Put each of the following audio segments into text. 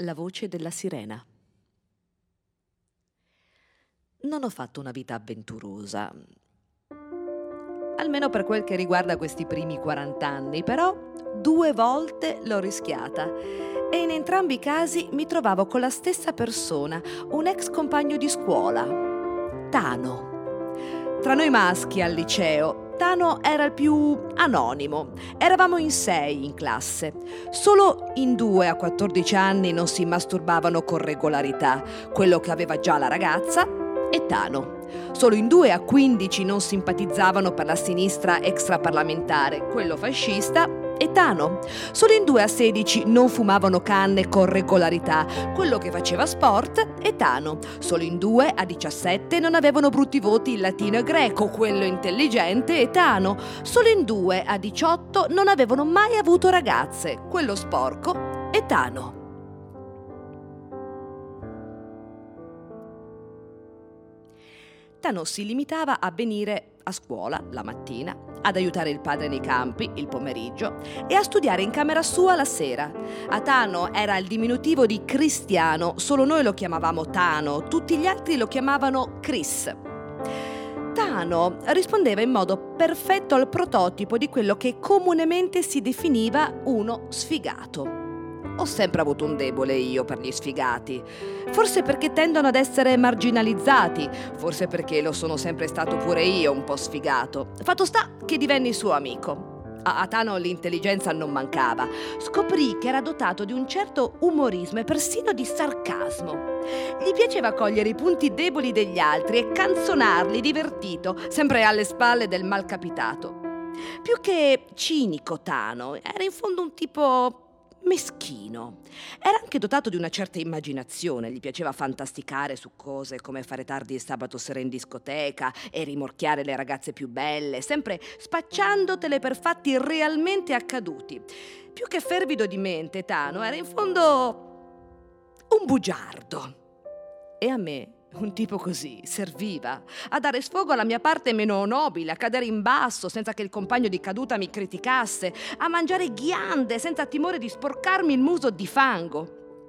La voce della sirena. Non ho fatto una vita avventurosa, almeno per quel che riguarda questi primi 40 anni, però due volte l'ho rischiata e in entrambi i casi mi trovavo con la stessa persona, un ex compagno di scuola, Tano. Tra noi maschi al liceo Tano era il più anonimo. Eravamo in sei in classe. Solo in due a 14 anni non si masturbavano con regolarità. Quello che aveva già la ragazza e Tano. Solo in due a 15 non simpatizzavano per la sinistra extraparlamentare, quello fascista e Tano. Solo in 2 a 16 non fumavano canne con regolarità, quello che faceva sport e Tano. Solo in 2 a 17 non avevano brutti voti in latino e greco, quello intelligente e Tano. Solo in 2 a 18 non avevano mai avuto ragazze, quello sporco e Tano. Tano si limitava a venire a scuola la mattina, ad aiutare il padre nei campi il pomeriggio e a studiare in camera sua la sera. A Tano era il diminutivo di cristiano, solo noi lo chiamavamo Tano, tutti gli altri lo chiamavano Chris. Tano rispondeva in modo perfetto al prototipo di quello che comunemente si definiva uno sfigato. Ho sempre avuto un debole io per gli sfigati. Forse perché tendono ad essere marginalizzati, forse perché lo sono sempre stato pure io un po' sfigato. Fatto sta che divenni suo amico. A Tano l'intelligenza non mancava. Scoprì che era dotato di un certo umorismo e persino di sarcasmo. Gli piaceva cogliere i punti deboli degli altri e canzonarli divertito, sempre alle spalle del malcapitato. Più che cinico Tano, era in fondo un tipo meschino. Era anche dotato di una certa immaginazione, gli piaceva fantasticare su cose come fare tardi il sabato sera in discoteca e rimorchiare le ragazze più belle, sempre spacciandotele per fatti realmente accaduti. Più che fervido di mente, Tano era in fondo un bugiardo. E a me un tipo così serviva a dare sfogo alla mia parte meno nobile, a cadere in basso senza che il compagno di caduta mi criticasse, a mangiare ghiande senza timore di sporcarmi il muso di fango.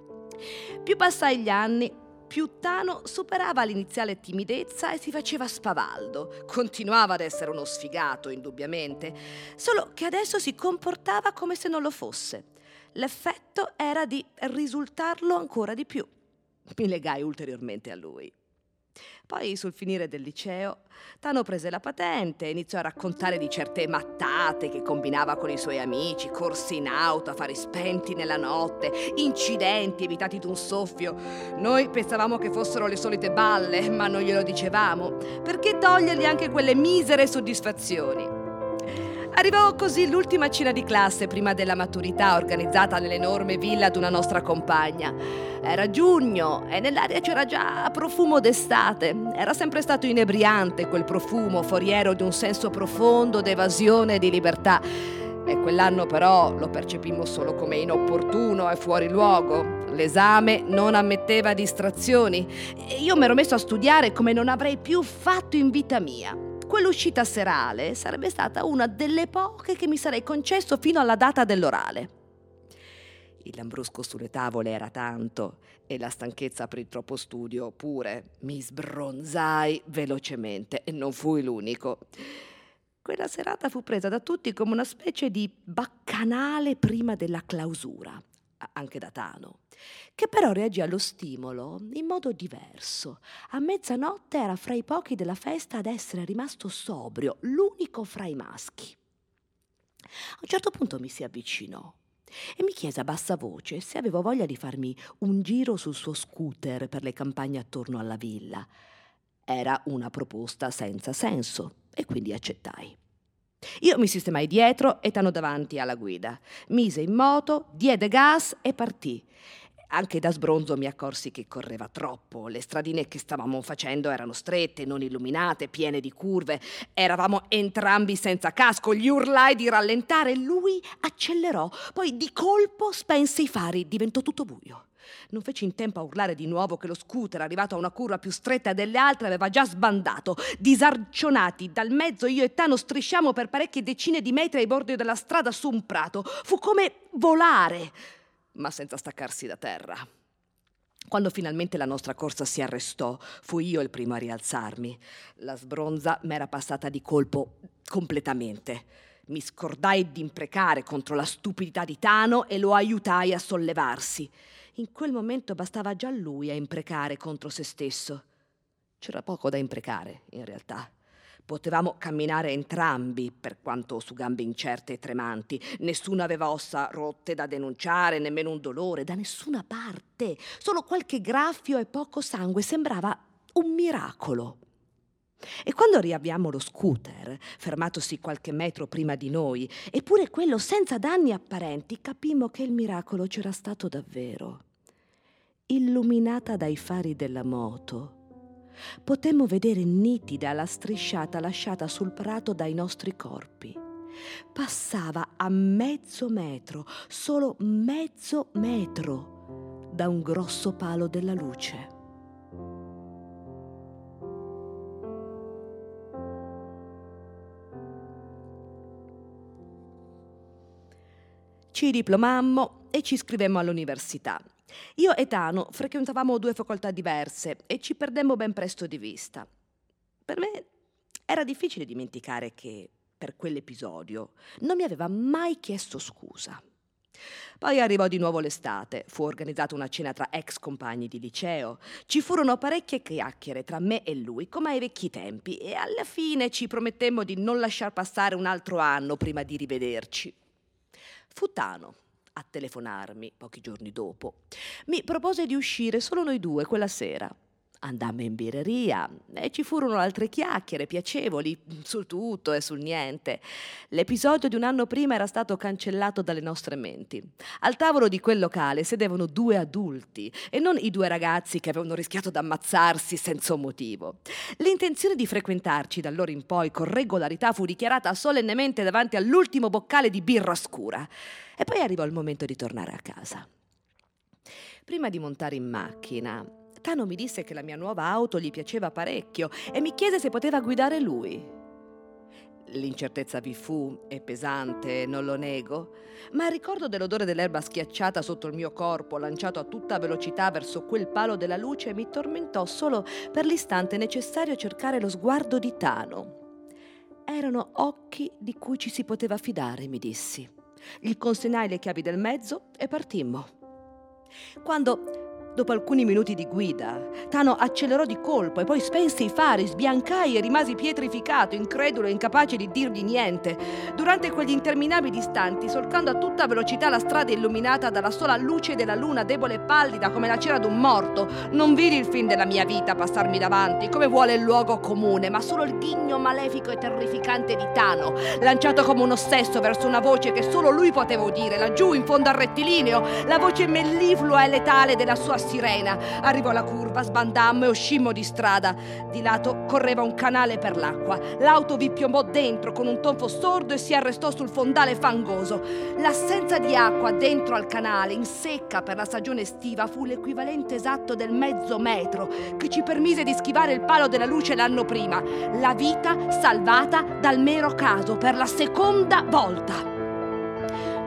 Più passai gli anni, più Tano superava l'iniziale timidezza e si faceva spavaldo. Continuava ad essere uno sfigato, indubbiamente, solo che adesso si comportava come se non lo fosse. L'effetto era di risultarlo ancora di più mi legai ulteriormente a lui. Poi, sul finire del liceo, Tano prese la patente e iniziò a raccontare di certe mattate che combinava con i suoi amici, corsi in auto, affari spenti nella notte, incidenti evitati d'un soffio. Noi pensavamo che fossero le solite balle, ma non glielo dicevamo, perché togliergli anche quelle misere soddisfazioni. Arrivò così l'ultima cena di classe prima della maturità organizzata nell'enorme villa di una nostra compagna. Era giugno e nell'aria c'era già profumo d'estate. Era sempre stato inebriante quel profumo, foriero di un senso profondo d'evasione e di libertà. E quell'anno però lo percepimmo solo come inopportuno e fuori luogo. L'esame non ammetteva distrazioni. Io mi ero messo a studiare come non avrei più fatto in vita mia. Quell'uscita serale sarebbe stata una delle poche che mi sarei concesso fino alla data dell'orale. Il lambrusco sulle tavole era tanto e la stanchezza per il troppo studio pure. Mi sbronzai velocemente e non fui l'unico. Quella serata fu presa da tutti come una specie di baccanale prima della clausura anche da Tano, che però reagì allo stimolo in modo diverso. A mezzanotte era fra i pochi della festa ad essere rimasto sobrio, l'unico fra i maschi. A un certo punto mi si avvicinò e mi chiese a bassa voce se avevo voglia di farmi un giro sul suo scooter per le campagne attorno alla villa. Era una proposta senza senso e quindi accettai. Io mi sistemai dietro e Tano davanti alla guida. Mise in moto, diede gas e partì. Anche da sbronzo mi accorsi che correva troppo. Le stradine che stavamo facendo erano strette, non illuminate, piene di curve. Eravamo entrambi senza casco. Gli urlai di rallentare. Lui accelerò. Poi di colpo spense i fari. Diventò tutto buio. Non feci in tempo a urlare di nuovo che lo scooter, arrivato a una curva più stretta delle altre, aveva già sbandato. Disarcionati dal mezzo, io e Tano strisciamo per parecchie decine di metri ai bordi della strada su un prato. Fu come volare. Ma senza staccarsi da terra. Quando finalmente la nostra corsa si arrestò, fui io il primo a rialzarmi. La sbronza m'era passata di colpo completamente. Mi scordai di imprecare contro la stupidità di Tano e lo aiutai a sollevarsi. In quel momento bastava già lui a imprecare contro se stesso. C'era poco da imprecare, in realtà. Potevamo camminare entrambi, per quanto su gambe incerte e tremanti. Nessuno aveva ossa rotte da denunciare, nemmeno un dolore, da nessuna parte. Solo qualche graffio e poco sangue. Sembrava un miracolo. E quando riabbiamo lo scooter, fermatosi qualche metro prima di noi, eppure quello senza danni apparenti, capimmo che il miracolo c'era stato davvero. Illuminata dai fari della moto, potemmo vedere nitida la strisciata lasciata sul prato dai nostri corpi. Passava a mezzo metro, solo mezzo metro, da un grosso palo della luce. Ci diplomammo e ci iscrivemmo all'università. Io e Tano frequentavamo due facoltà diverse e ci perdemmo ben presto di vista. Per me era difficile dimenticare che per quell'episodio non mi aveva mai chiesto scusa. Poi arrivò di nuovo l'estate, fu organizzata una cena tra ex compagni di liceo, ci furono parecchie chiacchiere tra me e lui, come ai vecchi tempi, e alla fine ci promettemmo di non lasciar passare un altro anno prima di rivederci. Fu Tano a telefonarmi pochi giorni dopo. Mi propose di uscire solo noi due quella sera. Andammo in birreria e ci furono altre chiacchiere piacevoli sul tutto e sul niente. L'episodio di un anno prima era stato cancellato dalle nostre menti. Al tavolo di quel locale sedevano due adulti e non i due ragazzi che avevano rischiato d'ammazzarsi senza un motivo. L'intenzione di frequentarci da allora in poi con regolarità fu dichiarata solennemente davanti all'ultimo boccale di birra scura. E poi arrivò il momento di tornare a casa. Prima di montare in macchina, Tano mi disse che la mia nuova auto gli piaceva parecchio e mi chiese se poteva guidare lui. L'incertezza vi fu, è pesante, non lo nego, ma il ricordo dell'odore dell'erba schiacciata sotto il mio corpo, lanciato a tutta velocità verso quel palo della luce, mi tormentò solo per l'istante necessario a cercare lo sguardo di Tano. Erano occhi di cui ci si poteva fidare, mi dissi. Gli consegnai le chiavi del mezzo e partimmo. Quando Dopo alcuni minuti di guida, Tano accelerò di colpo e poi spense i fari, sbiancai e rimasi pietrificato, incredulo e incapace di dirgli niente. Durante quegli interminabili istanti, solcando a tutta velocità la strada illuminata dalla sola luce della luna debole e pallida come la cera d'un morto, non vidi il fin della mia vita passarmi davanti, come vuole il luogo comune, ma solo il ghigno malefico e terrificante di Tano, lanciato come un ossesso verso una voce che solo lui poteva udire, laggiù in fondo al rettilineo, la voce melliflua e letale della sua sirena. Arrivò la curva, sbandammo e uscimmo di strada. Di lato correva un canale per l'acqua. L'auto vi piombò dentro con un tonfo sordo e si arrestò sul fondale fangoso. L'assenza di acqua dentro al canale, in secca per la stagione estiva, fu l'equivalente esatto del mezzo metro che ci permise di schivare il palo della luce l'anno prima. La vita salvata dal mero caso per la seconda volta.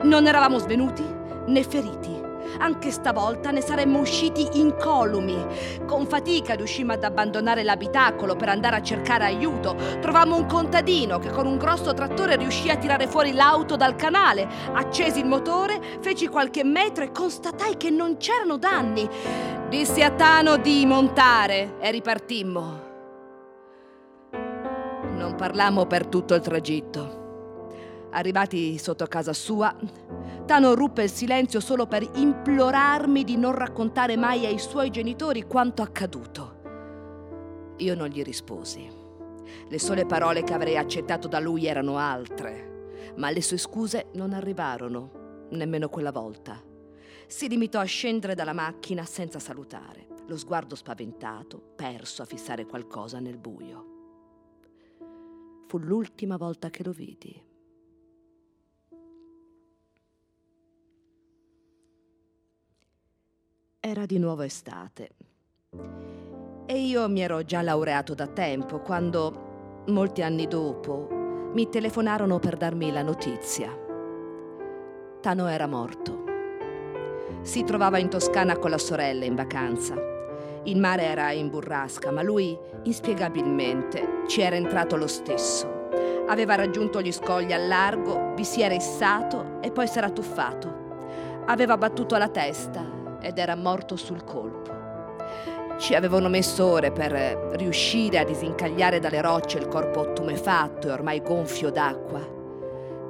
Non eravamo svenuti né feriti anche stavolta ne saremmo usciti incolumi. Con fatica riuscimmo ad abbandonare l'abitacolo per andare a cercare aiuto. Trovammo un contadino che con un grosso trattore riuscì a tirare fuori l'auto dal canale. Accesi il motore, feci qualche metro e constatai che non c'erano danni. Dissi a Tano di montare e ripartimmo. Non parlammo per tutto il tragitto. Arrivati sotto casa sua, Tano ruppe il silenzio solo per implorarmi di non raccontare mai ai suoi genitori quanto accaduto. Io non gli risposi. Le sole parole che avrei accettato da lui erano altre, ma le sue scuse non arrivarono, nemmeno quella volta. Si limitò a scendere dalla macchina senza salutare, lo sguardo spaventato, perso a fissare qualcosa nel buio. Fu l'ultima volta che lo vidi. Era di nuovo estate e io mi ero già laureato da tempo quando, molti anni dopo, mi telefonarono per darmi la notizia. Tano era morto. Si trovava in Toscana con la sorella in vacanza. Il mare era in burrasca, ma lui, inspiegabilmente, ci era entrato lo stesso. Aveva raggiunto gli scogli al largo, vi si era issato e poi si era tuffato. Aveva battuto la testa ed era morto sul colpo. Ci avevano messo ore per riuscire a disincagliare dalle rocce il corpo tumefatto e ormai gonfio d'acqua.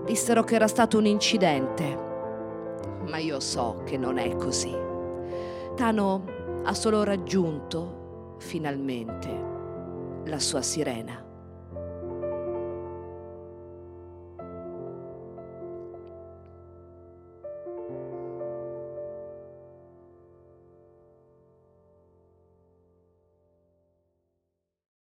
Dissero che era stato un incidente, ma io so che non è così. Tano ha solo raggiunto, finalmente, la sua sirena.